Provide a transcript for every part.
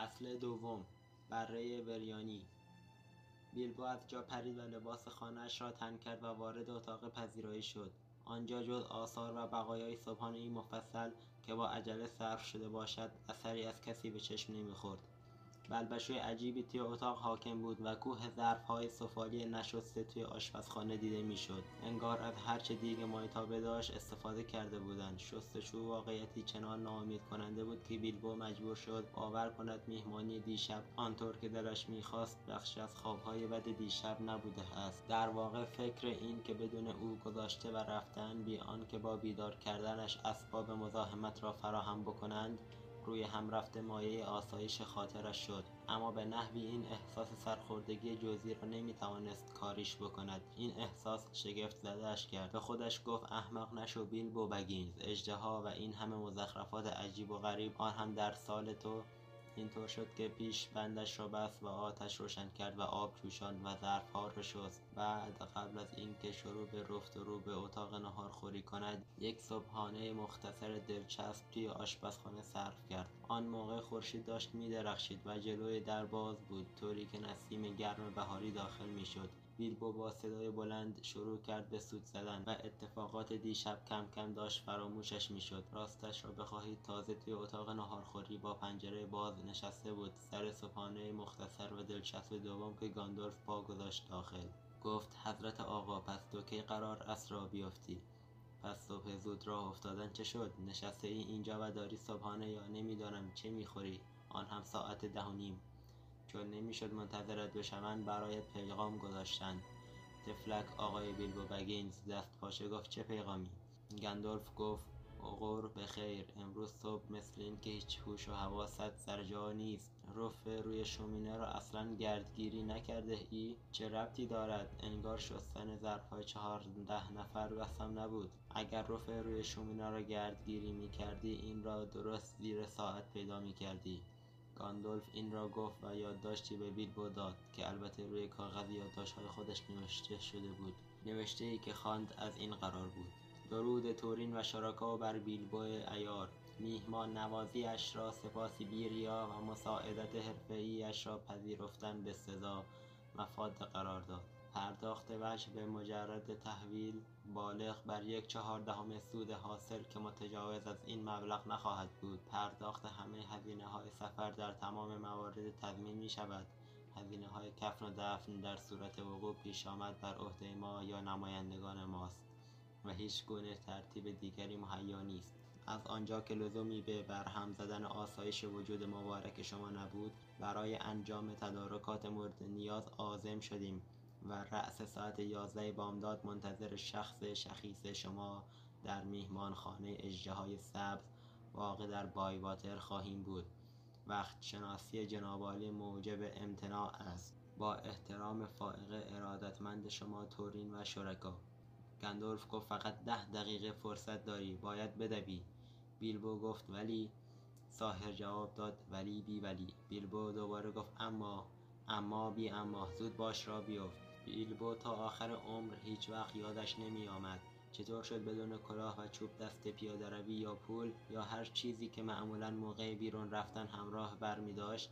فصل دوم بره بریانی. بیلبو از جا پرید و لباس خانهاش را تن کرد و وارد اتاق پذیرایی شد. آنجا جز آثار و بقایای صبحانهای مفصل که با عجله صرف شده باشد اثری از کسی به چشم نمی‌خورد. بلبشوی عجیبی توی اتاق حاکم بود و کوه ظرفهای سفالی نشسته توی آشپزخانه دیده می‌شد. انگار از هرچه دیگ مایتابه داشت استفاده کرده بودند. شستشو واقعیتی چنان ناامید کننده بود که بیلبو مجبور شد باور کند میهمانی دیشب آنطور که دلش می‌خواست بخشی از خوابهای بد دیشب نبوده است. در واقع فکر این که بدون او گذاشته و رفتن بی آنکه با بیدار کردنش اسباب مزاحمت را فراهم بکنند روی هم رفته مایه آسایش خاطرش شد. اما به نحوی این احساس سرخوردگی جزئی را نمی‌توانست کاریش بکند. این احساس شگفت زدهاش کرد. به خودش گفت احمق نشو بیلبو بگینز. اژدها و این همه مزخرفات عجیب و غریب آن هم در سال تو اینطور شد که پیش بندش را بست و آتش روشن کرد و آب جوشاند و ظرفها را شست. بعد قبل از اینکه شروع به رفت و رو به اتاق ناهارخوری کند یک صبحانه مختصر دلچسب توی آشپزخانه صرف کرد. آن موقع خورشید داشت میدرخشید و جلوی در باز بود طوری که نسیم گرم بهاری داخل می‌شد. بیلبو با صدای بلند شروع کرد به سوت زدن و اتفاقات دیشب کم کم داشت فراموشش می‌شد. راستش را بخواهید تازه توی اتاق ناهارخوری با پنجره باز نشسته بود. سر صبحانه مختصر و دلچسب دوم که گاندالف پا گذاشت داخل. گفت حضرت آقا پس تو کی قرار است را بیافتی پس صبح زود راه افتادن چه شد؟ نشسته ای اینجا و داری صبحانه یا نمی‌دانم چه می‌خوری؟ آن هم ساعت ده و نیم. چون نمی‌شد منتظرت بشوند برایت پیغام گذاشتند طفلک آقای بیلبو بگینز دست پاچه گفت چه پیغامی؟ گندالف گفت عقور بخیر امروز صبح مثل این که هیچ هوش و حواست سر جا نیست. رفه روی شومینه را اصلا گردگیری نکرده ای؟ چه ربطی دارد؟ انگار شستن ظرفهای چهارده نفر بسم نبود. اگر رفه روی شومینه را گردگیری می‌کردی این را درست زیر ساعت پیدا می‌کردی. گاندالف این را گفت و یادداشتی به بیلبو داد که البته روی کاغذ یادداشتهای خودش نوشته شده بود. نوشتهای که خواند از این قرار بود. درود تورین و شرکا بر بیلبو عیار میهمان نوازیاش را سپاسی بیریا و مساعدت حرفهای را پذیرفتن بسزا مفاد قرار داد. پرداخت وجه به مجرد تحویل بالغ بر یک چهاردهم سود حاصل که متجاوز از این مبلغ نخواهد بود. پرداخت همه هزینههای سفر در تمام موارد تضمین می‌شود. هزینههای کفن و دفن در صورت وقوع پیشامد بر عهده ما یا نمایندگان ماست و هیچگونه ترتیب دیگری مهیا نیست. از آنجا که لزومی به برهم زدن آسایش وجود مبارک شما نبود برای انجام تدارکات مورد نیاز عازم شدیم. و رأس ساعت یازده بامداد منتظر شخص شخیص شما در میهمانخانه اژدهای سبز واقع در بایواتر خواهیم بود. وقت شناسی جناب عالی موجب امتناع است. با احترام فائق ارادتمند شما تورین و شرکا. گندلف گفت فقط ده دقیقه فرصت داری باید بدوی. بیلبو گفت ولی. ساحر جواب داد ولی بی ولی. بیلبو دوباره گفت اما اما بی اما. زود باش را بیفت. بیلبو تا آخر عمر هیچوقت یادش نمیآمد. چطور شد بدون کلاه و چوب دست پیادهروی یا پول یا هر چیزی که معمولا موقع بیرون رفتن همراه برمیداشت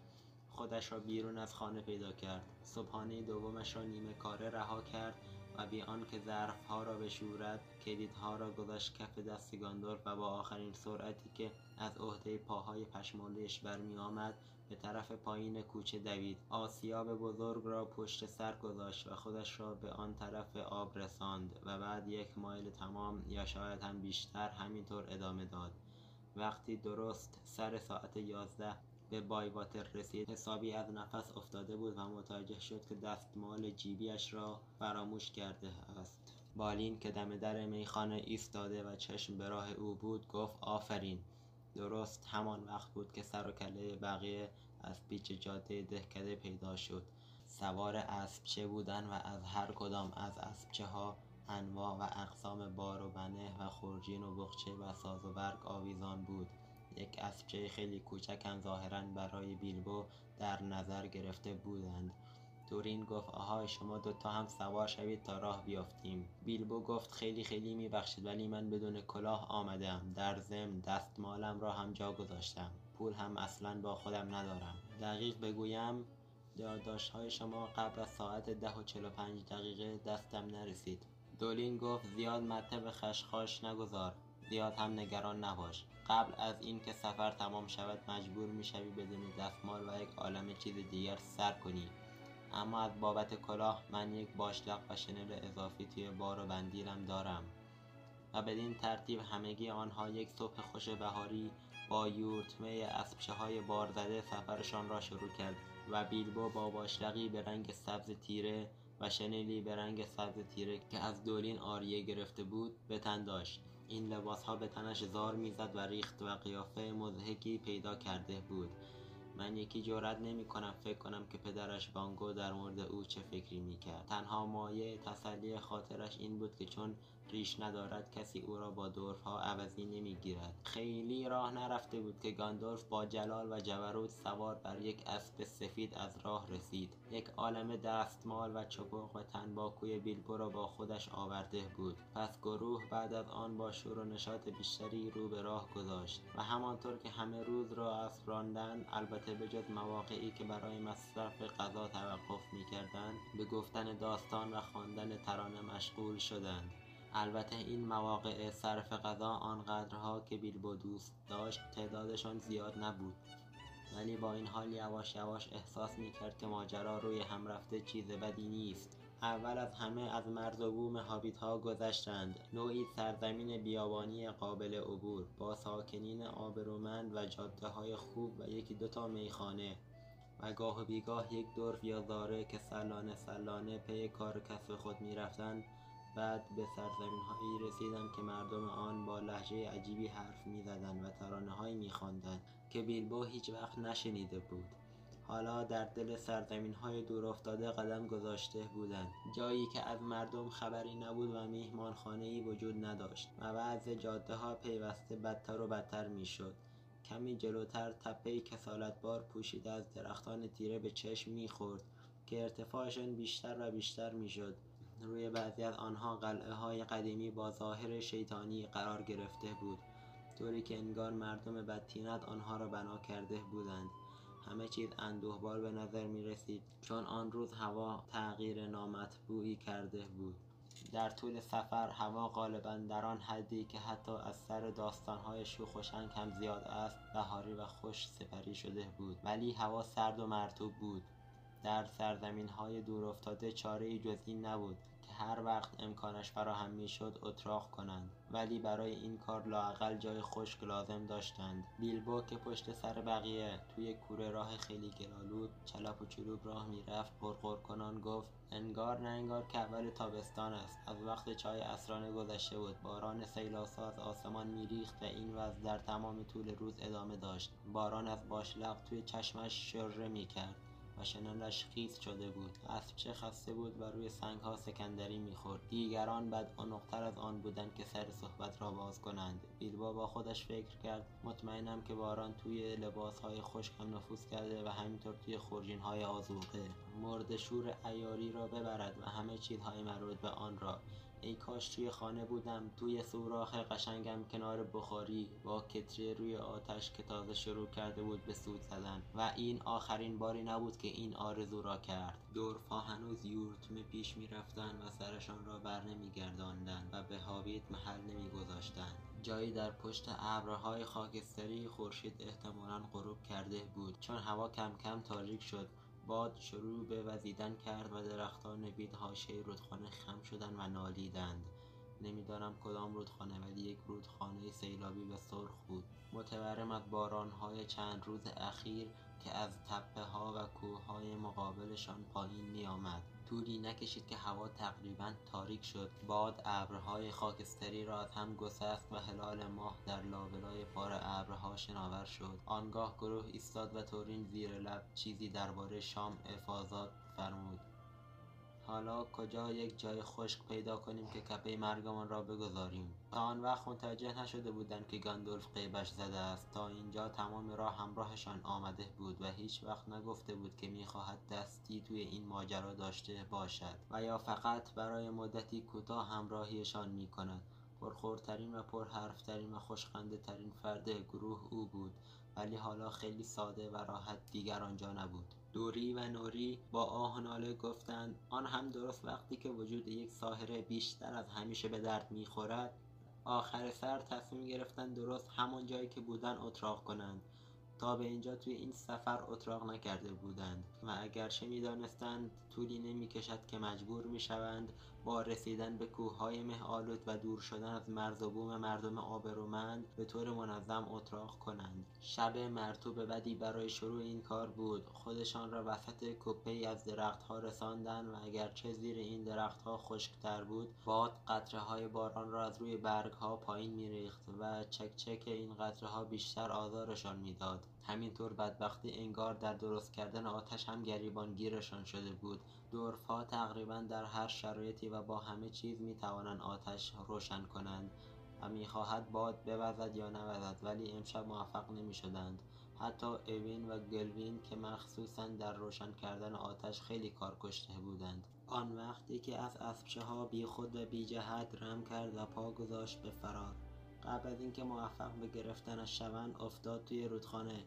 خودش را بیرون از خانه پیدا کرد. صبحانه دومش را نیمه کاره رها کرد و بی آنکه ظرفها را بشورد کلیدها را گذاشت کف دست گاندالف و با آخرین سرعتی که از عهده پاهای پشمالویش برمیآمد به طرف پایین کوچه دوید. آسیاب بزرگ را پشت سر گذاشت و خودش را به آن طرف آب رساند و بعد یک مایل تمام یا شاید هم بیشتر همینطور ادامه داد. وقتی درست سر ساعت یازده به بایواتر رسید حسابی از نفس افتاده بود و متوجه شد که دستمال جیبیاش را فراموش کرده است. بالین که دم در میخانه ایستاده و چشم به راه او بود گفت آفرین! درست همان وقت بود که سر و کله بقیه از پیچ جاده دهکده پیدا شد. سوار اسبچه بودند و از هر کدام از اسبچهها انواع و اقسام بار و بنه و خرجین و بخچه و ساز و برگ آویزان بود. یک اسبچه خیلی کوچک هم ظاهرا برای بیلبو در نظر گرفته بودند. تورین گفت آهای شما دوتا هم سوار شوید تا راه بیافتیم. بیلبو گفت خیلی خیلی میبخشید ولی من بدون کلاه آمده ام در ضمن دستمالم را هم جا گذاشتم. پول هم اصلا با خودم ندارم. دقیق بگویم یادداشتهای شما قبل از ساعت ده و چل و پنج دقیقه دستم نرسید. دولین گفت زیاد به خشخاش نگذار. زیاد هم نگران نباش. قبل از اینکه سفر تمام شود مجبور می‌شوی بدون دستمال و یک عالم چیز دیگر سر کنی. اما از بابت کلاه من یک باشلق و شنل اضافی توی بار و بندیلم دارم و بدین ترتیب همگی آنها یک صبح خوش بهاری با یورتمه اسبچه های بارزده سفرشان را شروع کرد و بیلبو با باشلقی به رنگ سبز تیره و شنلی به رنگ سبز تیره که از دولین آریه گرفته بود به تن داشت. این لباسها به تنش زار می‌زد و ریخت و قیافه مضحکی پیدا کرده بود. من یکی جرأت نمی کنم فکر کنم که پدرش بانگو در مورد او چه فکری می کرد تنها مایه تسلی خاطرش این بود که چون ریش ندارد کسی او را با ها عوضی نمی‌گیرد. خیلی راه نرفته بود که گاندولف با جلال و جبروت سوار بر یک اسب سفید از راه رسید. یک عالم دستمال و چپق و تنباکوی بیلبو را با خودش آورده بود. پس گروه بعد از آن با شور و نشاط بیشتری رو به راه گذاشت و همانطور که همه روز را اسب راندند البته بجز مواقعی که برای مصرف غذا توقف می‌کردند به گفتن داستان و خواندن ترانه مشغول شدند. البته این مواقع صرف غذا آنقدرها که بیلبو دوست داشت تعدادشان زیاد نبود. ولی با این حال یواش یواش احساس می‌کرد که ماجرا روی هم رفته چیز بدی نیست. اول از همه از مرز و بوم ها گذشتند. نوعی سرزمین بیابانی قابل عبور با ساکنین آبرومند و جاده های خوب و یکی دوتا میخانه و گاه و بیگاه یک دورف یا زاره که سلانه سلانه پی کار کسب خود می‌رفتند بعد به هایی رسیدند که مردم آن با لحجه عجیبی حرف می‌زدند و ترانههایی میخواندند که بیلبو هیچ وقت نشنیده بود. حالا در دل سرزمین های دور افتاده قدم گذاشته بودند. جایی که از مردم خبری نبود و میهمانخانه ای وجود نداشت و بعض جاده ها پیوسته بدتر و بدتر می‌شد. کمی جلوتر تپه کسالتبار پوشیده از درختان تیره به چشم می‌خورد که ارتفاعشان بیشتر و بیشتر می‌شد. روی بعضی از آنها قلعه های قدیمی با ظاهر شیطانی قرار گرفته بود طوری که انگار مردم بدتینت آنها را بنا کرده بودند. همه چیز اندوهبار به نظر می رسید چون آن روز هوا تغییر نامطبوعی کرده بود. در طول سفر هوا غالبا در آن حدی که حتی از سر داستانهای شوخ و شنگ هم زیاد است بهاری و خوش سپری شده بود. ولی هوا سرد و مرتوب بود. در سرزمین های دور افتاده چاره جز این نبود که هر وقت امکانش فراهم می‌شد اتراق کنند. ولی برای این کار لاقل جای خشک لازم داشتند. بیلبو که پشت سر بقیه توی کوره راه خیلی گلالود چلپ و چلوب راه می‌رفت قرقر کنان گفت انگار نه انگار که اول تابستان است. از وقت چای اسرانه گذشته بود. باران سیلاسا از آسمان میریخت و این وضع در تمام طول روز ادامه داشت. باران از باشلق توی چشمش شره می‌کرد. و شنلش خیس شده بود. چه خسته بود و روی سنگ ها سکندری می‌خورد. دیگران بد عنقتر از آن بودند که سر صحبت را باز کنند. بیلبا با خودش فکر کرد. مطمئنم که باران توی لباس های خشکم نفوذ کرده و همینطور توی خورجین های آزوقه مرد شور ایاری را ببرد و همه چیزهای مربوط به آن را ای کاش توی خانه بودم توی سوراخ قشنگم کنار بخاری با کتری روی آتش که تازه شروع کرده بود به سود زدن. و این آخرین باری نبود که این آرزو را کرد. دورفا هنوز یورتمه پیش می رفتن و سرشان را بر نمی گرداندن و به هاویت محل نمی گذاشتن. جایی در پشت ابرهای خاکستری خورشید احتمالا غروب کرده بود. چون هوا کم کم تاریک شد. باد شروع به وزیدن کرد و درختان بید حاشیه رودخانه خم شدند و نالیدند. نمی‌دانم کدام رودخانه ولی یک رودخانه سیلابی و سرخ بود. متورم از بارانهای چند روز اخیر که از تپه ها و کوه های مقابلشان پایین می آمد طولی نکشید که هوا تقریبا تاریک شد. باد ابرهای خاکستری را از هم گسست و هلال ماه در لابلای پار ابرها شناور شد. آنگاه گروه ایستاد و تورین زیر لب چیزی درباره شام افاضات فرمود. حالا کجا یک جای خشک پیدا کنیم که کپه مرگمان را بگذاریم؟ تا آن وقت متوجه نشده بودند که گاندولف قیبش زده است. تا اینجا تمام راه همراهشان آمده بود و هیچ وقت نگفته بود که می‌خواهد دستی توی این ماجرا داشته باشد و یا فقط برای مدتی کوتاه همراهیشان می‌کند. پرخورترین و پرحرفترین و خوشخنده ترین فرد گروه او بود ولی حالا خیلی ساده و راحت دیگر آنجا نبود. دوری و نوری با آه ناله گفتند آن هم درست وقتی که وجود یک ساحره بیشتر از همیشه به درد می‌خورد. آخر سر تصمیم گرفتند درست همان جایی که بودن اتراق کنند. تا به اینجا توی این سفر اتراق نکرده بودند و اگرچه می‌دانستند طولی نمی‌کشد که مجبور می‌شوند با رسیدن به کوههای مه آلود و دور شدن از مرز و بوم مردم آبرومند به طور منظم اتراق کنند. شب مرطوب بدی برای شروع این کار بود. خودشان را وسط کپهای از درختها رساندند و اگرچه زیر این درختها خشکتر بود باد قطرههای باران را از روی برگها پایین میریخت و چکچک این قطرهها بیشتر آزارشان می‌داد. همینطور بدبختی انگار در درست کردن آتش هم گریبان گیرشان شده بود. دورفها تقریبا در هر شرایطی و با همه چیز می‌توانند آتش روشن کنند. و می‌خواهد باد بوزد یا نوزد ولی امشب موفق نمی‌شدند. حتی اوین و گلوین که مخصوصا در روشن کردن آتش خیلی کار کشته بودند. آن وقت یکی از اسبچهها بیخود و بیجهت رم کرد و پا گذاشت به فرار. قبل از اینکه موفق به گرفتنش شوند افتاد توی رودخانه.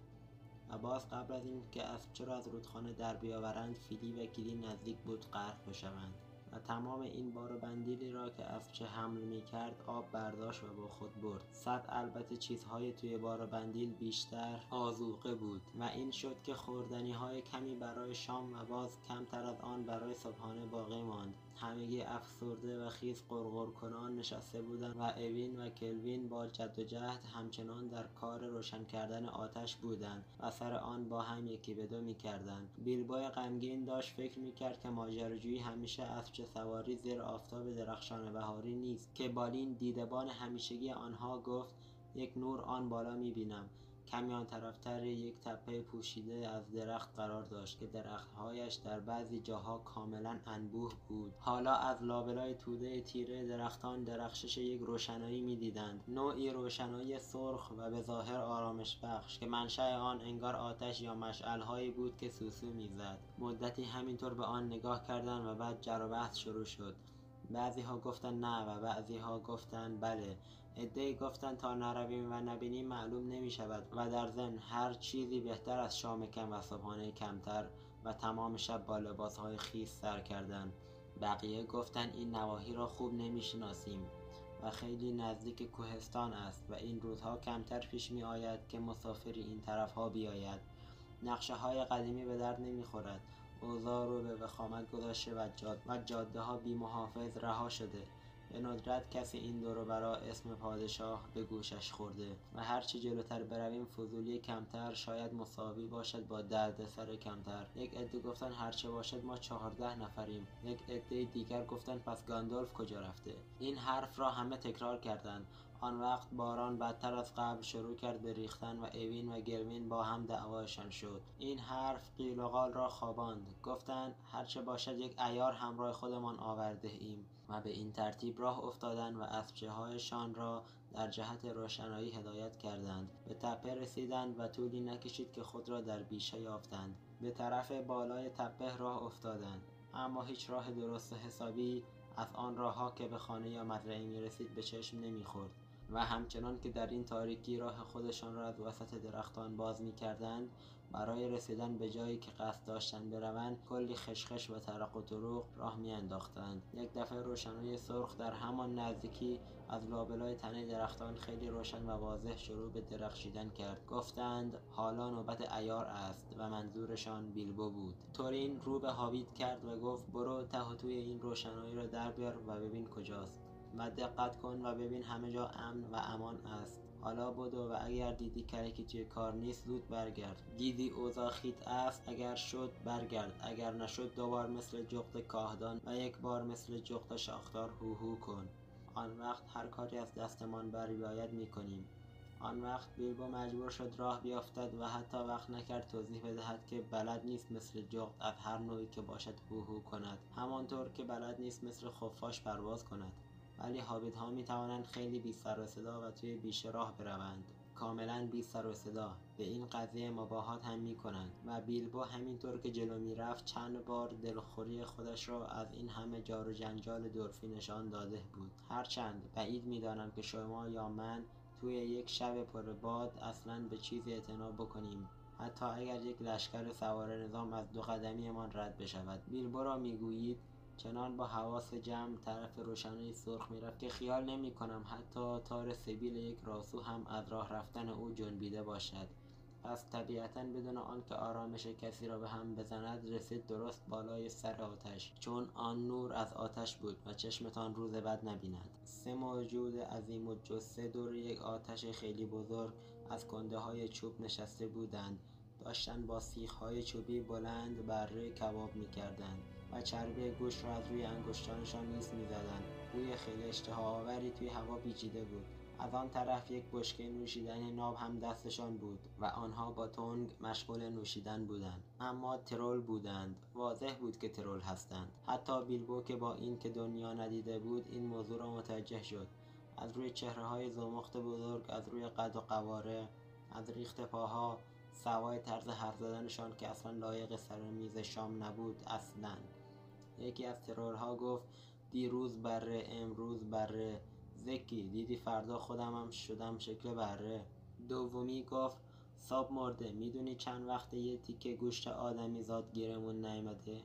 و باز قبل از اینکه اسبچه را از رودخانه در بیاورند فیلی و کیلی نزدیک بود غرق بشوند و تمام این بار و بندیلی را که اسبچه حمل می‌کرد آب برداشت و با خود برد. صد البته چیزهای توی بار و بندیل بیشتر آذوقه بود و این شد که خوردنیهای کمی برای شام و باز کمتر از آن برای صبحانه باقی ماند. همگی افسرده و خیس غرغر کنان نشسته بودند و اوین و کلوین با جد و جهد همچنان در کار روشن کردن آتش بودند و سر آن با هم یکی به دو می‌کردند. بیلبوی غمگین داشت فکر می‌کرد که ماجراجویی همیشه اسب سواری زیر آفتاب درخشان بهاری نیست که بالین دیدبان همیشگی آنها گفت یک نور آن بالا می‌بینم. کمی آن طرفتر یک تپه پوشیده از درخت قرار داشت که درختهایش در بعضی جاها کاملا انبوه بود. حالا از لابلای توده تیره درختان درخشش یک روشنایی می‌دیدند. نوعی روشنایی سرخ و به ظاهر آرامش بخش که منشأ آن انگار آتش یا مشعلهایی بود که سوسو می‌زد. مدتی همینطور به آن نگاه کردند و بعد جر و بحث شروع شد. بعضیها گفتند نه و بعضیها گفتند بله. عدهای گفتند تا نرویم و نبینیم معلوم نمی‌شود و در ضمن هر چیزی بهتر از شام کم و صبحانه کمتر و تمام شب با لباسهای خیس سر کردن. بقیه گفتند این نواحی را خوب نمی‌شناسیم و خیلی نزدیک کوهستان است و این روزها کمتر پیش میآید که مسافری این طرفها بیاید. نقشه های قدیمی به درد نمی‌خورد. اوضاع رو به وخامت گذاشته و, جاد و جاده ها بی محافظ رها شده. به ندرت کسی این دور و برا اسم پادشاه به گوشش خورده. و هرچه جلوتر برویم فضولی کمتر شاید مساوی باشد با دردسر کمتر. یک عده گفتن هرچه باشد ما چهارده نفریم. یک عده دیگر گفتن پس گاندالف کجا رفته؟ این حرف را همه تکرار کردند. آن وقت باران بدتر از قبل شروع کرد به ریختن و اوین و گلوین با هم دعواشان شد. این حرف قیل و قال را خواباند. گفتند هرچه باشد یک عیار همراه خودمان آورده ایم و به این ترتیب راه افتادند و اسبچههایشان را در جهت روشنایی هدایت کردند. به تپه رسیدند و طولی نکشید که خود را در بیشه یافتند. به طرف بالای تپه راه افتادند. اما هیچ راه درست و حسابی از آن راهها که به خانه یا مزرعه می‌رسید به چشم نمی‌خورد. و همچنان که در این تاریکی راه خودشان را از وسط درختان باز می‌کردند برای رسیدن به جایی که قصد داشتند بروند کلی خشخش و ترق و دروغ راه میانداختند. یک دفعه روشنایی سرخ در همان نزدیکی از لابلای تنه درختان خیلی روشن و واضح شروع به درخشیدن کرد. گفتند حالا نوبت عیار است و منظورشان بیلبو بود. تورین رو به هاویت کرد و گفت برو ته توی این روشنایی را در بیار و ببین کجاست. و دقت کن و ببین همه جا امن و امان است. حالا بدو و اگر دیدی کرکی توی کار نیست زود برگرد. دیدی اوضاع خیت است اگر شد برگرد. اگر نشد دوبار مثل جغد کاهدان و یک بار مثل جغد شاخدار هوهو کن. آن وقت هر کاری از دستمان بر می‌کنیم. آن وقت بیلبو مجبور شد راه بیافتد و حتی وقت نکرد توضیح بدهد که بلد نیست مثل جغد از هر نوعی که باشد هوهو کند. همانطور که بلد نیست مثل خفاش پرواز کند. ولی ها می توانند خیلی بی سر و صدا و توی بیشه راه بروند. کاملا بی سر و صدا. به این قضیه مباهات هم می کنند و بیلبو همینطور که جلو می رفت چند بار دلخوری خودش را از این همه جار و جنجال دورفی نشان داده بود. هرچند بعید می‌دانم که شما یا من توی یک شب پر باد اصلا به چیزی اعتنا بکنیم. حتی اگر یک لشکر سوار نظام از دو قدمیمان رد بشود. بیلبو را می‌گویید چنان با حواس جمع طرف روشنهای سرخ می‌رفت که خیال نمی کنم حتی تار سبیل یک راسو هم از راه رفتن او جنبیده باشد. پس طبیعتا بدون آنکه آرامش کسی را به هم بزند رسید درست بالای سر آتش چون آن نور از آتش بود و چشمتان روز بد نبیند. سه موجود عظیم و جثه دور یک آتش خیلی بزرگ از کنده های چوب نشسته بودند. داشتند با سیخ های چوبی بلند بره کباب می‌کردند. و چربی گوشت را از روی انگشتانشان نیز می‌زدند. بوی خیلی اشتهاآوری توی هوا پیچیده بود. از آن طرف یک بشکه نوشیدن ناب هم دستشان بود و آنها با تنگ مشغول نوشیدن بودند. اما ترول بودند. واضح بود که ترول هستند. حتی بیلبو که با این که دنیا ندیده بود این موضوع را متوجه شد. از روی چهره های زمخت بزرگ از روی قد و قواره از ریخت پاها سوای طرز حرف زدنشان که اصلا لایق سر میز شام نبود اصلا. یکی از ترورها گفت دیروز بره امروز بره. زکی دیدی فردا خودم هم شدم شکل بره. دومی گفت ساب مرده می‌دونی چند وقته یه تیکه گوشت آدمی زاد گیرمون نیامده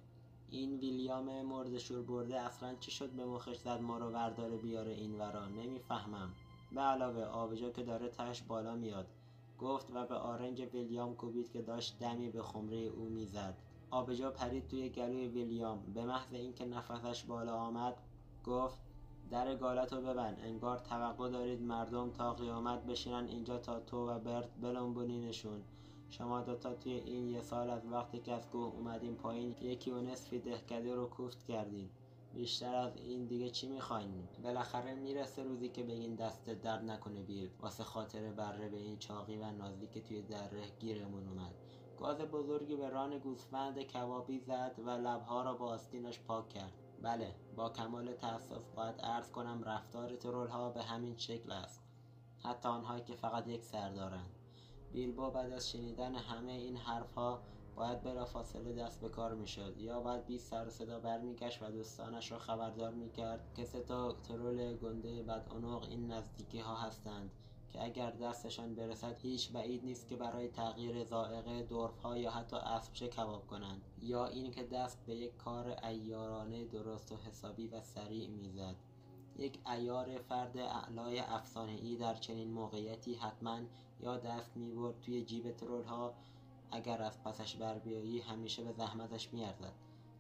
این ویلیام مرده شور برده اصلا چی شد به مخش زد ما رو ورداره بیاره این ورا نمی‌فهمم. به علاوه آبجا که داره تش بالا میاد. گفت و به آرنج ویلیام کوبید که داشت دمی به خمره او می‌زد. آبجا پرید توی گلوی ویلیام. به محض اینکه نفسش بالا آمد گفت در گالتو ببند انگار توقع دارید مردم تا قیامت بشینن اینجا تا تو و برت بلنبونینشون. شما دوتا توی این یه سال از وقتی که از کوه اومدین پایین یکی و نصفی دهکده رو کوفت کردین. بیشتر از این دیگه چی می‌خواین؟ بالاخره می‌رسه روزی که بگین دست درد نکنه بیل. واسه خاطر بره به این چاقی و نازی که توی دره گیرمون اومد. گاز بزرگی به ران گوسفند کبابی زد و لبها را با آستینش پاک کرد. بله با کمال تأسف باید عرض کنم رفتار ها به همین شکل است. حتی آنهایی که فقط یک سر دارند. بیلبو بعد از شنیدن همه این حرفها باید فاصله دست به کار می‌شد یا باید بیست سر صدا برمیگشت و دوستانش را خبردار می‌کرد که سه تا ترول گنده بد این نزدیکی ها هستند. که اگر دستشان برسد هیچ بعید نیست که برای تغییر ذائقه دورف ها یا حتی اسبچه کباب کنند یا اینکه دست به یک کار ایارانه درست و حسابی و سریع می‌زد. یک ایار فرد اعلای افسانه ای در چنین موقعیتی حتما یا دست می‌برد توی جیب ترول ها اگر از پسش بر بیایی همیشه به زحمتش میارزد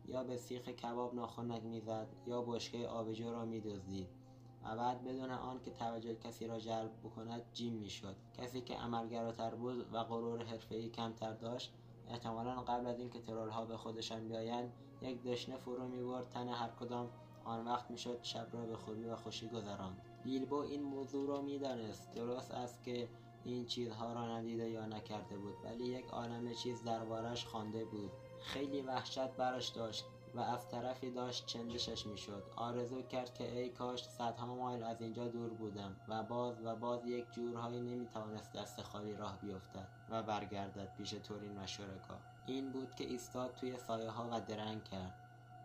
یا به سیخ کباب ناخنک می‌زد یا بشکه آبجو را میدزدید. و بعد بدون آن که توجه کسی را جلب بکند جیم می‌شد. کسی که عملگراتر بود و غرور حرفهای کمتر داشت احتمالا قبل از اینکه ها به خودشان بیایند یک دشنه فرو می‌برد تن هر کدام آن وقت می‌شد شب را به خوبی و خوشی گذراند. بیلبو این موضوع را می‌دانست. درست است که این چیزها را ندیده یا نکرده بود ولی یک عالم چیز دربارش خوانده بود. خیلی وحشت برش داشت. و از طرفی داشت چندشش می‌شد. آرزو کرد که ای کاش صدها مایل از اینجا دور بودم و باز و باز یک جورهایی نمی‌توانست دست خالی راه بیفتد و برگردد پیش تورین و شرکا. این بود که ایستاد توی سایه ها و درنگ کرد.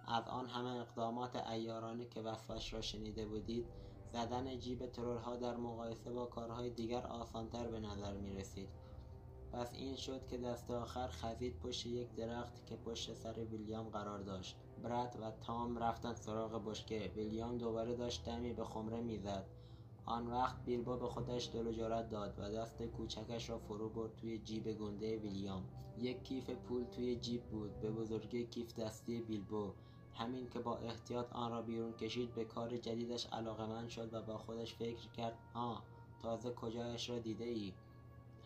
از آن همه اقدامات ایارانه که وصفش را شنیده بودید زدن جیب ترورها در مقایسه با کارهای دیگر آسانتر به نظر می رسید پس این شد که دست آخر خزید پشت یک درخت که پشت سر ویلیام قرار داشت. برد و تام رفتن سراغ بشکه. ویلیام دوباره داشت دمی به خمره می‌زد. آن وقت بیلبو به خودش دل جرأت داد و دست کوچکش را فرو برد توی جیب گنده ویلیام. یک کیف پول توی جیب بود. به بزرگی کیف دستی بیلبو. همین که با احتیاط آن را بیرون کشید به کار جدیدش علاقمند شد و با خودش فکر کرد آه تازه کجایش را دیده ای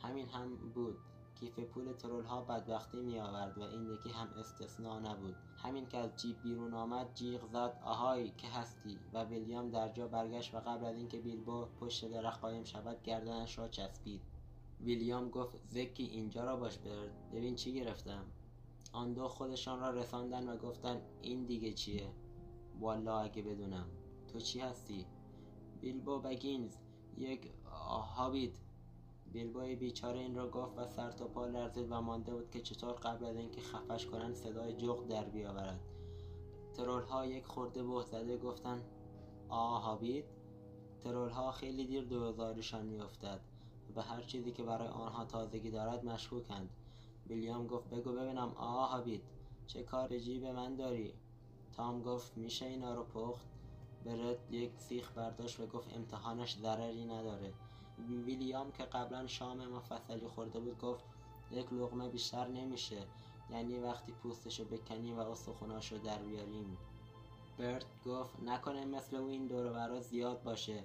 همین هم بود کیف پول ترول ها بدبختی می آورد و این یکی هم استثنا نبود. همین که از جیب بیرون آمد جیغ زد آهای که هستی؟ و ویلیام در جا برگشت و قبل از اینکه بیلبو پشت درخت قایم شود گردنش را چسبید. ویلیام گفت زکی اینجا را باش برد. ببین چی گرفتم. آن دو خودشان را رساندن و گفتن این دیگه چیه؟ والا اگه بدونم. تو چی هستی؟ بیلبو بگینز. یک هابیت بیلبوی بیچاره این را گفت و سر تا پا لرزید و مانده بود که چطور قبل از اینکه خفش کنند صدای جغ در بیاورد. ها یک خورده بهت زده گفتن آه هابیت ترولها خیلی دیر دوزاریشان میافتد و به هر چیزی که برای آنها تازگی دارد مشکوکند. ویلیام گفت بگو ببینم آقا هابیت چه کار جیب من داری؟ تام گفت میشه اینا رو پخت؟ برد یک سیخ برداشت و گفت امتحانش ضرری نداره. ویلیام که قبلا شام مفصلی خورده بود گفت یک لغمه بیشتر نمیشه یعنی وقتی پوستشو بکنیم و استخوناشو در بیاریم. برت گفت نکنه مثل او این دور زیاد باشه.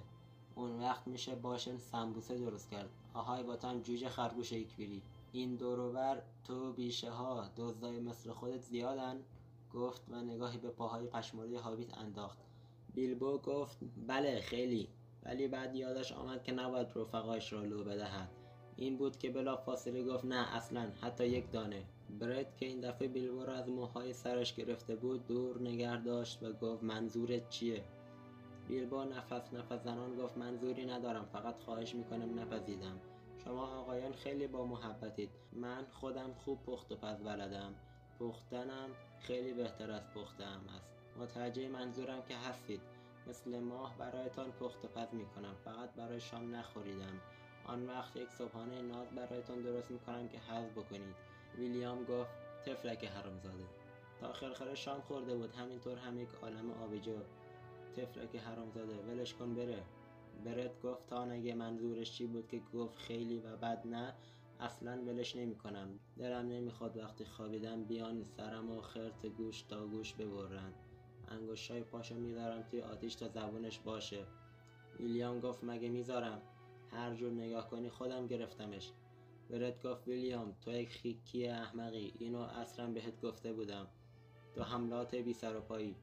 اون وقت میشه باشه سمبوسه درست کرد. آهای با هم جوجه خرگوش ایکویری. این دوروبر تو بیشه ها دزدای مثل خودت زیادن؟ گفت و نگاهی به پاهای پشموری هابیت انداخت. بیلبو گفت بله خیلی. ولی بعد یادش آمد که نباید رفقایش را لو بدهد. این بود که بلا فاصله گفت نه اصلا حتی یک دانه. برد که این دفعه بیلبو را از موهای سرش گرفته بود دور نگه داشت و گفت منظورت چیه؟ بیلبو نفس نفس زنان گفت منظوری ندارم فقط خواهش می‌کنم نپذیدم. شما آقایان خیلی با محبتید. من خودم خوب پخت و پز بلدم. پختنم خیلی بهتر از پختم است. متوجه منظورم که هستید. مثل ماه برایتان پخت و پز می‌کنم. فقط برای شام نخوریدم. آن وقت یک صبحانه ناز برایتان درست می‌کنم که حذف بکنید. ویلیام گفت تفلک حرامزاده. تا خرخره شام خورده بود. همینطور هم یک عالم آبجو. تفلک حرامزاده ولش کن بره. برت گفت تا نگه منظورش چی بود که گفت خیلی و بد نه اصلا ولش نمی کنم دلم نمی‌خواد وقتی خوابیدم بیان سرم و خرت گوش تا گوش ببرن انگوشای پاشو می‌ذارم توی آتیش تا زبونش باشه. ویلیام گفت مگه می‌ذارم؟ هر جور نگاه کنی خودم گرفتمش. برت گفت ویلیام تو یک خیکی احمقی. اینو اصلا بهت گفته بودم. تو حملات بی سر و پایی.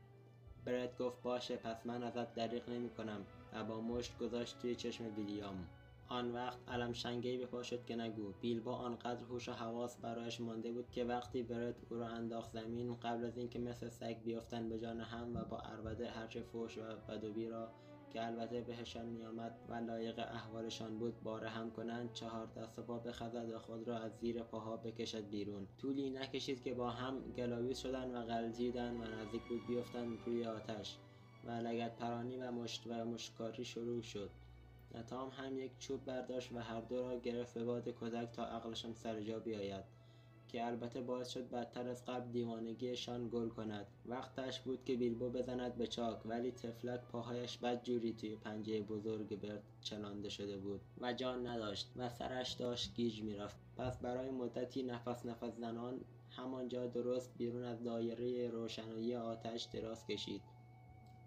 برت گفت باشه پس من ازت دریغ نمی کنم و با مشت گذاشت توی چشم ویلیام. آن وقت علم شنگی به پا شد که نگو. بیلبا آنقدر هوش و حواس برایش مانده بود که وقتی برت او را انداخت زمین قبل از اینکه مثل سگ بیفتن به جان هم و با اربده هرچه فوش و بدوبی را که البته بهشان میآمد و لایق احوالشان بود باره هم کنند چهار دست پا بخزد و خود را از زیر پاها بکشد بیرون. طولی نکشید که با هم گلاویز شدند و غلطیدند و نزدیک بود بیفتند روی آتش. و لگت پرانی و مشت و مشکاری شروع شد. نتام هم یک چوب برداشت و هر دو را گرفت به باد کودک تا عقلشان سر جا بیاید که البته باعث شد بدتر از قبل دیوانگیشان گل کند. وقتش بود که بیلبو بزند به چاک ولی تفلک پاهایش بدجوری توی پنجه بزرگ برد چلانده شده بود و جان نداشت و سرش داشت گیج می‌رفت. پس برای مدتی نفس نفس زنان همانجا درست بیرون از دایره روشنایی آتش دراز کشید.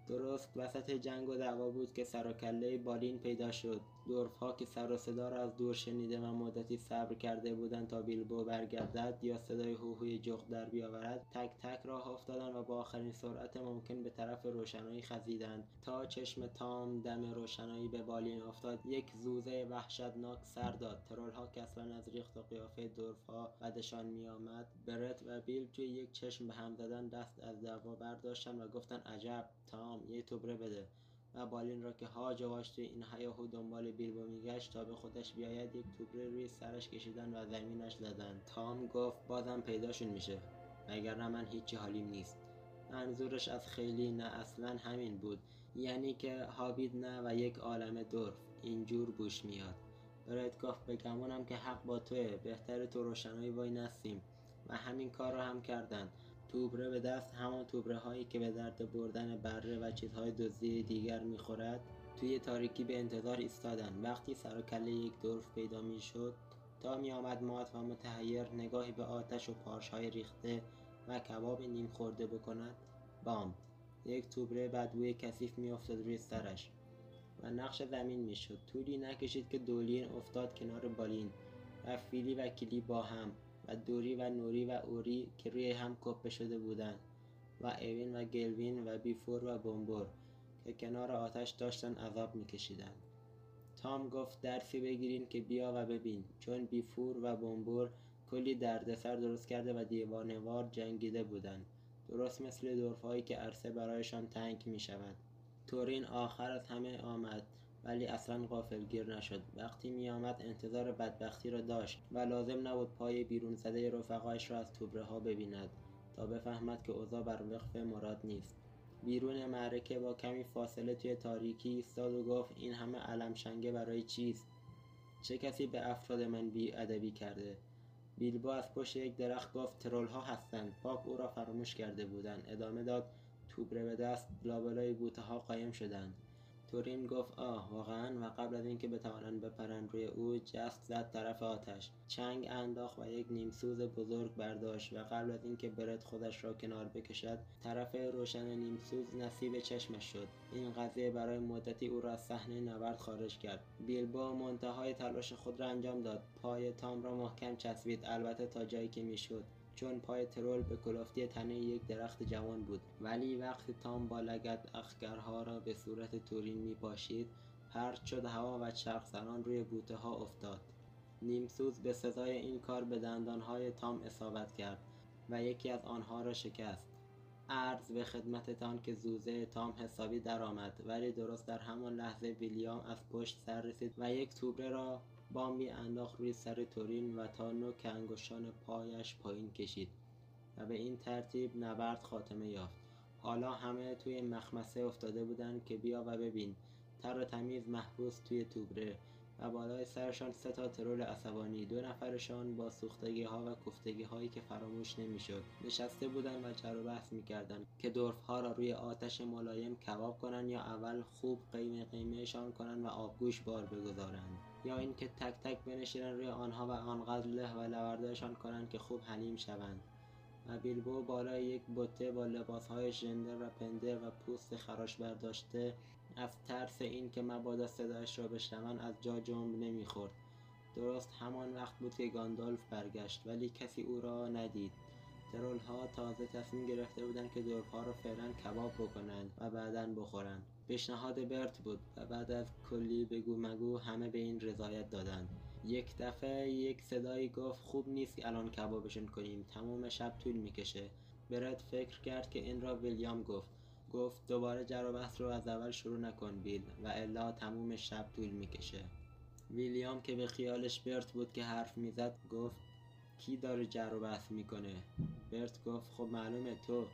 درست وسط جنگ و دعوا بود که سر و کله بالین پیدا شد. دورف ها که سر و صدا را از دور شنیده و مدتی صبر کرده بودند تا بیلبو برگردد یا صدای هوهوی جغد در بیاورد تک تک راه افتادند و با آخرین سرعت ممکن به طرف روشنایی خزیدند. تا چشم تام دم روشنایی به بالین افتاد یک زوزه وحشتناک سر داد. ها که اصلا از ریخت و قیافه دورف ها بدشان میآمد. برت و بیل توی یک چشم به هم زدن دست از دعوا برداشتن و گفتن عجب تام یه توبره بده. و بالین را که هاج واج توی این هیاهو دنبال بیلبو میگشت تا به خودش بیاید یک توبره روی سرش کشیدن و زمینش زدن تام گفت بازم پیداشون میشه. وگرنه من هیچی حالیم نیست. منظورش از خیلی نه اصلا همین بود. یعنی که هابید نه و یک عالم دور. اینجور بوش میاد برایت گفت بگمونم که حق با توه. بهتر تو روشنایی وای نستیم. و همین کار را هم کردن توبره به دست همان توبره هایی که به درد بردن بره و چیزهای دزدی دیگر می‌خورد توی تاریکی به انتظار ایستادند. وقتی سر کله یک دورف پیدا می‌شد تا می آمد مات و متحیر نگاهی به آتش و پارش های ریخته و کباب نیم خورده بکند بام! یک توبره بدبوی کثیف میافتاد روی سرش و نقش زمین می‌شد. طولی نکشید که دولین افتاد کنار بالین و فیلی و کلی با هم. و دوری و نوری و اوری که روی هم کپه شده بودند و اوین و گلوین و بیفور و بومبور که کنار آتش داشتن عذاب میکشیدند تام گفت درسی بگیرین که بیا و ببین چون بیفور و بومبور کلی دردسر درست کرده و دیوانوار جنگیده بودند درست مثل دورفهایی که عرصه برایشان تنگ می شود تورین آخر از همه آمد. ولی اصلا غافلگیر نشد. وقتی میآمد انتظار بدبختی را داشت و لازم نبود پای بیرون زده رفقایش را از توبره ها ببیند تا بفهمد که اوضاع بر وقف مراد نیست. بیرون معرکه با کمی فاصله توی تاریکی ایستاد و گفت این همه علم شنگه برای چیست؟ چه کسی به افراد من بی ادبی کرده؟ بیلبو از پشت یک درخت گفت ترول ها هستند پاپ او را فراموش کرده بودند ادامه داد توبره به دست لابلای بوته ها قایم شدند. تورین گفت آه واقعا و قبل از اینکه بتوانند بپرند روی او جست زد طرف آتش. چنگ انداخت و یک نیمسوز بزرگ برداشت و قبل از اینکه برد خودش را کنار بکشد طرف روشن نیمسوز نصیب چشمش شد. این قضیه برای مدتی او را از صحنه نبرد خارج کرد. بیلبو منتهای تلاش خود را انجام داد. پای تام را محکم چسبید البته تا جایی که می‌شد. چون پای ترول به کلافتی تنه یک درخت جوان بود. ولی وقتی تام با لگد اخگرها را به صورت تورین می پاشید پرت شد هوا و چرخ زنان روی بوته ها افتاد. نیمسوز به سزای این کار به دندانهای تام اصابت کرد و یکی از آنها را شکست. عرض به خدمتتان که زوزه تام حسابی درآمد ولی درست در همان لحظه ویلیام از پشت سر رسید و یک توبره را بامبی انداخت روی سر تورین و تا نوک انگشتان پایش پایین کشید و به این ترتیب نبرد خاتمه یافت. حالا همه توی مخمسه افتاده بودند که بیا و ببین. تر و تمیز محبوس توی توبره و بالای سرشان سه تا ترول عصبانی دو نفرشان با سوختگی ها و کوفتگی هایی که فراموش نمی‌شد. نشسته بودند و و بحث می‌کردند که دورف ها را روی آتش ملایم کباب کنند یا اول خوب قیمه قیمهشان کنند و آبگوش بار بگذارند. یا اینکه تک تک بنشینند روی آنها و آنقدر له و لوردهشان کنند که خوب حلیم شوند. و بیلبو بالای یک بته با لباسهای ژندر و پنده و پوست خراش برداشته از ترس اینکه مبادا صدایش را بشنوند از جا جنب نمی‌خورد. درست همان وقت بود که گاندالف برگشت ولی کسی او را ندید. ترول ها تازه تصمیم گرفته بودند که دورف ها را فعلا کباب بکنند و بعدا بخورند. پیشنهاد برت بود و بعد از کلی بگو مگو همه به این رضایت دادند یک دفعه یک صدایی گفت خوب نیست که الان کبابشون کنیم تمام شب طول می‌کشه. برت فکر کرد که این را ویلیام گفت. گفت دوباره جر رو از اول شروع نکن بیل و الا تموم شب طول می‌کشه. ویلیام که به خیالش برت بود که حرف می‌زد گفت کی داره جر و بحث می‌کنه؟ برت گفت خب معلومه تو.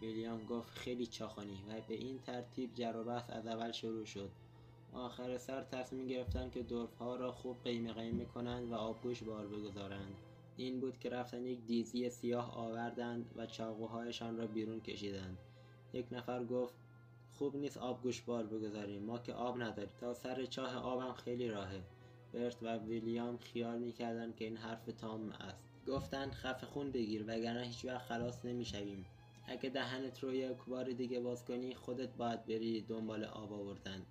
ویلیام گفت خیلی چاخانی و به این ترتیب جر و بحث از اول شروع شد. آخر سر تصمیم گرفتن که دورف ها را خوب قیمه قیمه کنند و آبگوش بار بگذارند. این بود که رفتن یک دیزی سیاه آوردند و چاقوهایشان را بیرون کشیدند. یک نفر گفت خوب نیست آبگوش بار بگذاریم ما که آب نداریم. تا سر چاه آبم خیلی راهه. برت و ویلیام خیال می‌کردند که این حرف تام است. گفتند خفه خون بگیر وگرنه هیچ وقت خلاص نمی‌شویم. اگه دهنت رو یک بار دیگه باز کنی خودت باید بری دنبال آب آوردن.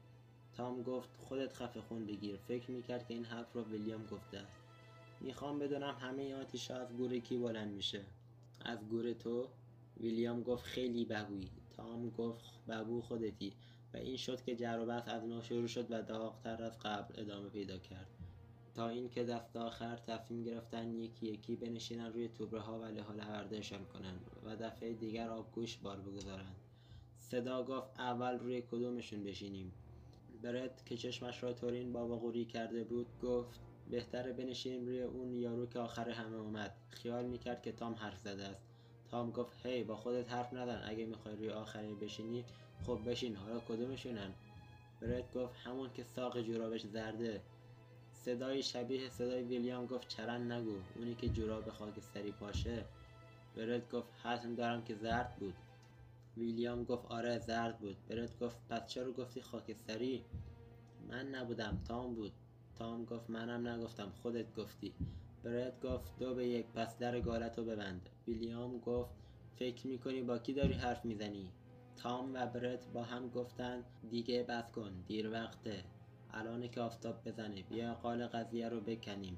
تام گفت خودت خفه خون بگیر. فکر می‌کرد که این حرف رو ویلیام گفته است. می‌خوام بدونم همه آتیش از گور کی بلند میشه؟ از گور تو؟ ویلیام گفت خیلی بگویی. تام گفت ببو خودتی. و این شد که جر و بحث از نو شروع شد و داغتر از قبل ادامه پیدا کرد. تا اینکه دست آخر تصمیم گرفتن یکی یکی بنشینن روی توبره ها و له هردهشان کنند و دفعه دیگر آبگوش بار بگذارند صدا گفت اول روی کدومشون بشینیم. برد که چشمش را تورین بابا غوری کرده بود گفت بهتره بنشینیم روی اون یارو که آخر همه اومد. خیال می‌کرد که تام حرف زده است. تام گفت هی با خودت حرف نزن. اگه می‌خوای روی آخری بشینی خب بشین. حالا کدومشونن؟ برد گفت همون که ساق جورابش زرده. صدای شبیه صدای ویلیام گفت چرن نگو اونی که جوراب خاکستری پاشه. برد گفت حتم دارم که زرد بود. ویلیام گفت آره زرد بود. برد گفت پس چرا گفتی خاکستری؟ من نبودم تام بود. تام گفت منم نگفتم خودت گفتی. برد گفت دو به یک پس در گالتو ببند. ویلیام گفت فکر می‌کنی با کی داری حرف می‌زنی؟ تام و برت با هم گفتن دیگه بس کن دیر وقته. الان که آفتاب بزنه. بیا قال قضیه رو بکنیم.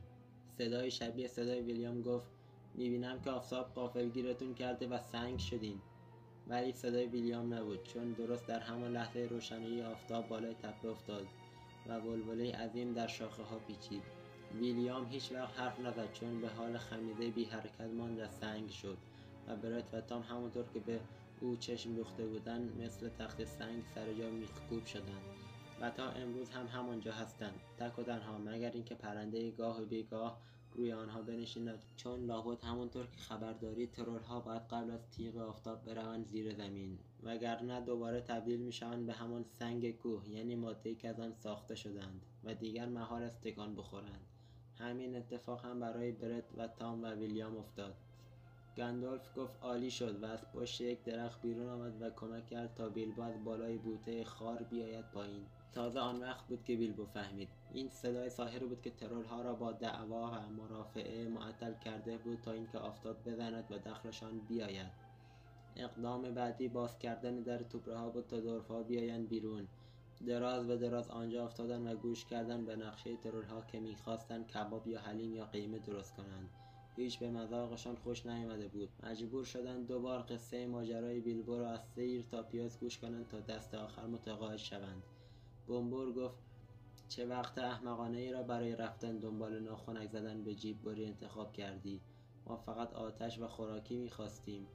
صدای شبیه صدای ویلیام گفت می‌بینم که آفتاب قافلگیرتون کرده و سنگ شدین. ولی صدای ویلیام نبود چون درست در همان لحظه روشنایی آفتاب بالای تپه افتاد و بلبله عظیم در شاخه ها پیچید. ویلیام هیچ وقت حرف نزد چون به حال خمیده بی حرکت ماند و سنگ شد و برت و تام همونطور که به او چشم دوخته بودند مثل تخت سنگ سر جا میخکوب شدند. و تا امروز هم همانجا هستند. تک و تنها مگر اینکه پرنده گاه و بیگاه روی آنها بنشیند چون لابد همانطور که خبر دارید ترولها باید قبل از تیغ آفتاب بروند زیر زمین. وگرنه دوباره تبدیل می‌شوند به همان سنگ کوه یعنی مادهای که از آن ساخته شدند و دیگر محال است تکان بخورند همین اتفاق هم برای برت و تام و ویلیام افتاد. گندالف گفت عالی شد و از پشت یک درخت بیرون آمد و کمک کرد تا بیلبو از بالای بوته خار بیاید پایین. تازه آن وقت بود که بیلبو فهمید. این صدای ساحری بود که ترولها را با دعوا و مرافعه معطل کرده بود تا اینکه آفتاب بزند و دخلشان بیاید. اقدام بعدی باز کردن در توپره بود تا دورفها بیایند بیرون. دراز و دراز آنجا افتادن و گوش کردن به نقشه ترولها که می‌خواستند کباب یا حلیم یا قیمه درست کنند. هیچ به مذاقشان خوش نیامده بود. مجبور شدند دوبار قصه ماجرای بیلبو را از سیر تا پیاز گوش کنند تا دست آخر متقاعد شوند. بومبور گفت چه وقت احمقانه ای را برای رفتن دنبال ناخنک زدن به جیب بری انتخاب کردی؟ ما فقط آتش و خوراکی می‌خواستیم.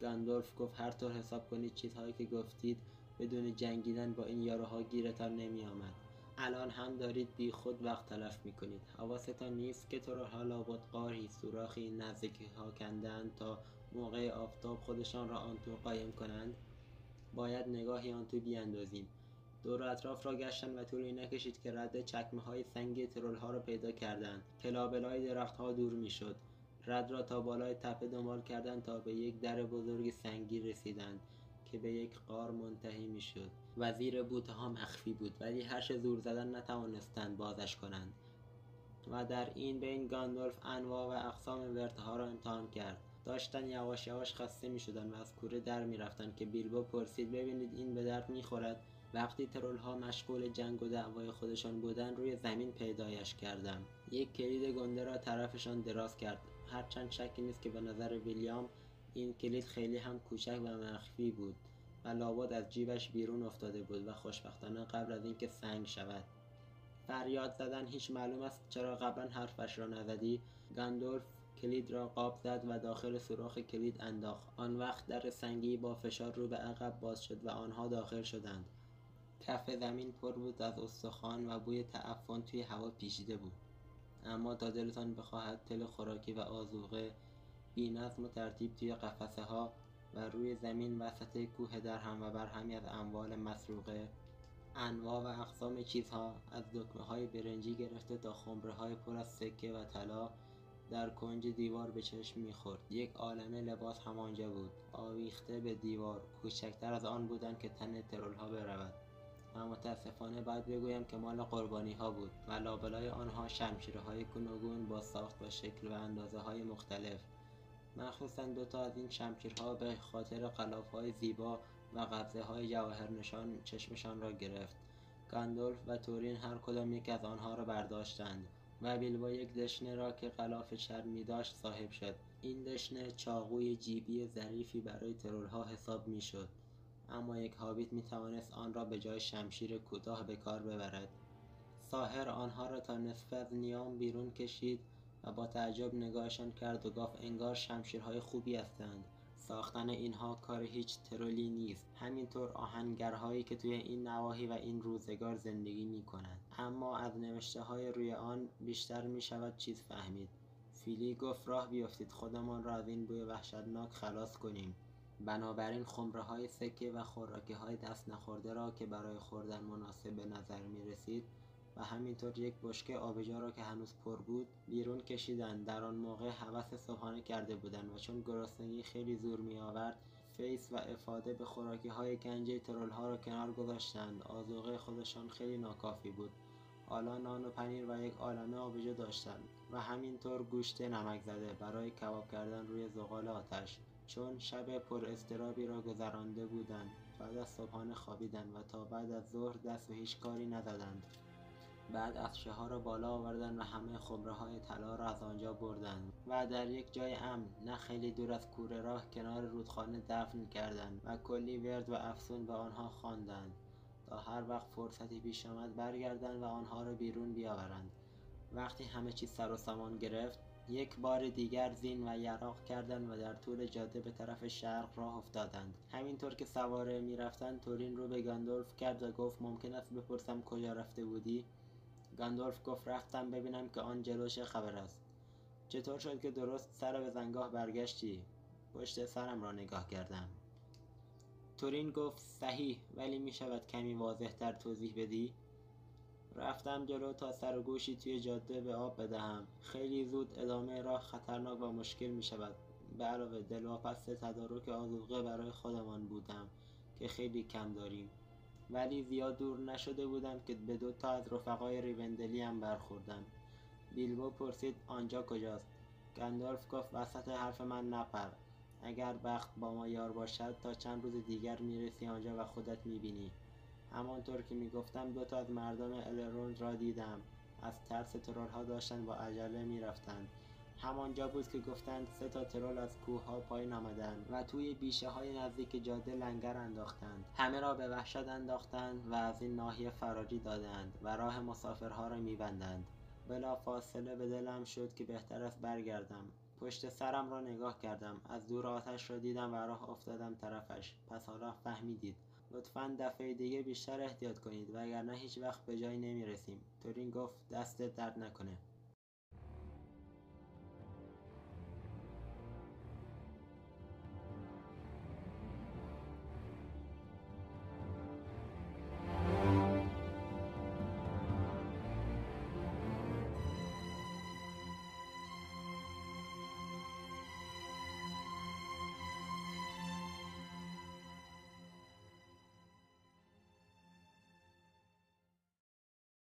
گاندولف گفت هر طور حساب کنید چیزهایی که گفتید بدون جنگیدن با این یاروها گیرتان نمی آمد. الان هم دارید بی خود وقت تلف می کنید حواستان نیست که تو را حالا بود قاری سوراخی نزدیکی ها کندند تا موقع آفتاب خودشان را آن تو قایم کنند؟ باید نگاهی آن تو بیاندازیم. دور اطراف را گشتن و طولی نکشید که رد چکمه های سنگی ترول ها را پیدا کردند که لابلای درخت ها دور می شد. رد را تا بالای تپه دنبال کردند تا به یک در بزرگ سنگی رسیدند که به یک قار منتهی می شد. وزیر بوته ها مخفی بود ولی هرچه زور زدن نتوانستند بازش کنند و در این بین گاندولف انواع و اقسام ورته ها را امتحان کرد داشتن یواش یواش خسته می شدن و از کوره در می رفتن که بیلبو پرسید ببینید این به درد می خورد وقتی ها مشغول جنگ و دعوای خودشان بودن روی زمین پیدایش کردم. یک کلید گنده را طرفشان دراز کرد. هرچند شکی نیست که به نظر ویلیام این کلید خیلی هم کوچک و مخفی بود و لابد از جیبش بیرون افتاده بود و خوشبختانه قبل از اینکه سنگ شود. فریاد زدن هیچ معلوم است چرا قبلا حرفش را نزدی. گاندولف کلید را قاب زد و داخل سوراخ کلید انداخت. آن وقت در سنگی با فشار رو به عقب باز شد و آنها داخل شدند. کف زمین پر بود از استخوان و بوی تعفن توی هوا پیچیده بود. اما تا دلتان بخواهد تل خوراکی و آذوقه بینظم و ترتیب توی قفسه ها و روی زمین وسط کوه درهم و برهمی از اموال مسروقه انواع و اقسام چیزها از دکمه های برنجی گرفته تا خمره های پر از سکه و طلا در کنج دیوار به چشم می‌خورد. یک عالمه لباس همانجا بود. آویخته به دیوار کوچکتر از آن بودند که تن ترولها برود. و متاسفانه باید بگویم که مال قربانی ها بود و لابلای آنها شمشیره های گوناگون با ساخت و شکل و اندازه های مختلف. مخصوصا دو تا از این شمشیرها به خاطر قلاف های زیبا و قبضه های جواهر نشان چشمشان را گرفت. گاندولف و تورین هر کدام یک از آنها را برداشتند و بیلبو یک دشنه را که غلاف چرمی داشت صاحب شد. این دشنه چاقوی جیبی ظریفی برای ترورها حساب می‌شد. اما یک هابیت می توانست آن را به جای شمشیر کوتاه به کار ببرد. ساهر آنها را تا نصف از نیام بیرون کشید و با تعجب نگاهشان کرد و گفت انگار شمشیرهای خوبی هستند. ساختن اینها کار هیچ ترولی نیست. همینطور آهنگرهایی که توی این نواحی و این روزگار زندگی می کنند اما از نوشته های روی آن بیشتر می شود چیز فهمید. فیلی گفت راه بیفتید خودمان را از این بوی وحشتناک خلاص کنیم. بنابراین خمره های سکه و خوراکی های دست نخورده را که برای خوردن مناسب به نظر می رسید و همینطور یک بشکه آبجو را که هنوز پر بود بیرون کشیدند. در آن موقع هوس صبحانه کرده بودند و چون گرسنگی خیلی زور می آورد فیس و افاده به خوراکی های گنجه ترول ها را کنار گذاشتند. آذوقه خودشان خیلی ناکافی بود. حالا نان و پنیر و یک عالمه آبجو داشتند و همینطور گوشت نمک زده برای کباب کردن روی زغال آتش. چون شب پر استرابی را گذرانده بودند بعد از صبحانه خوابیدند و تا بعد از ظهر دست به هیچ کاری نزدند بعد افشه ها را بالا آوردند و همه خمره های طلا را از آنجا بردند و در یک جای امن نه خیلی دور از کوره راه کنار رودخانه دفن کردند و کلی ورد و افسون به آنها خواندند. تا هر وقت فرصتی پیش آمد برگردند و آنها را بیرون بیاورند. وقتی همه چیز سر و سامان گرفت یک بار دیگر زین و یراق کردند و در طول جاده به طرف شرق راه افتادند. همینطور که سواره می‌رفتند تورین رو به گاندولف کرد و گفت ممکن است بپرسم کجا رفته بودی؟ گاندولف گفت رفتم ببینم که آن جلوش خبر است. چطور شد که درست سر به زنگاه برگشتی؟ پشت سرم را نگاه کردم. تورین گفت صحیح ولی می شود کمی واضح تر توضیح بدی؟ رفتم جلو تا سر و گوشی توی جاده به آب بدهم. خیلی زود ادامه راه خطرناک و مشکل می شود. به علاوه دلواپس تدارک آذوقه برای خودمان بودم که خیلی کم داریم. ولی زیاد دور نشده بودم که به دو تا از رفقای ریوندلی هم برخوردم. بیلبو پرسید آنجا کجاست؟ گندالف گفت وسط حرف من نپر. اگر بخت با ما یار باشد تا چند روز دیگر می‌رسی آنجا و خودت می‌بینی. همانطور که می‌گفتم دو تا از مردم الروند را دیدم. از ترس ترولها داشتند با عجله می‌رفتند همانجا بود که گفتند سه تا ترول از کوه ها پایین آمدند و توی بیشه های نزدیک جاده لنگر انداختند. همه را به وحشت انداختند و از این ناحیه فراری دادند و راه مسافرها را میبندند. بلا فاصله به دلم شد که بهتر است برگردم. پشت سرم را نگاه کردم. از دور آتش را دیدم و راه افتادم طرفش. پس حالا فهمیدید. لطفا دفعه دیگه بیشتر احتیاط کنید وگرنه هیچ وقت به جایی نمی‌رسیم. تورین گفت دستت درد نکنه.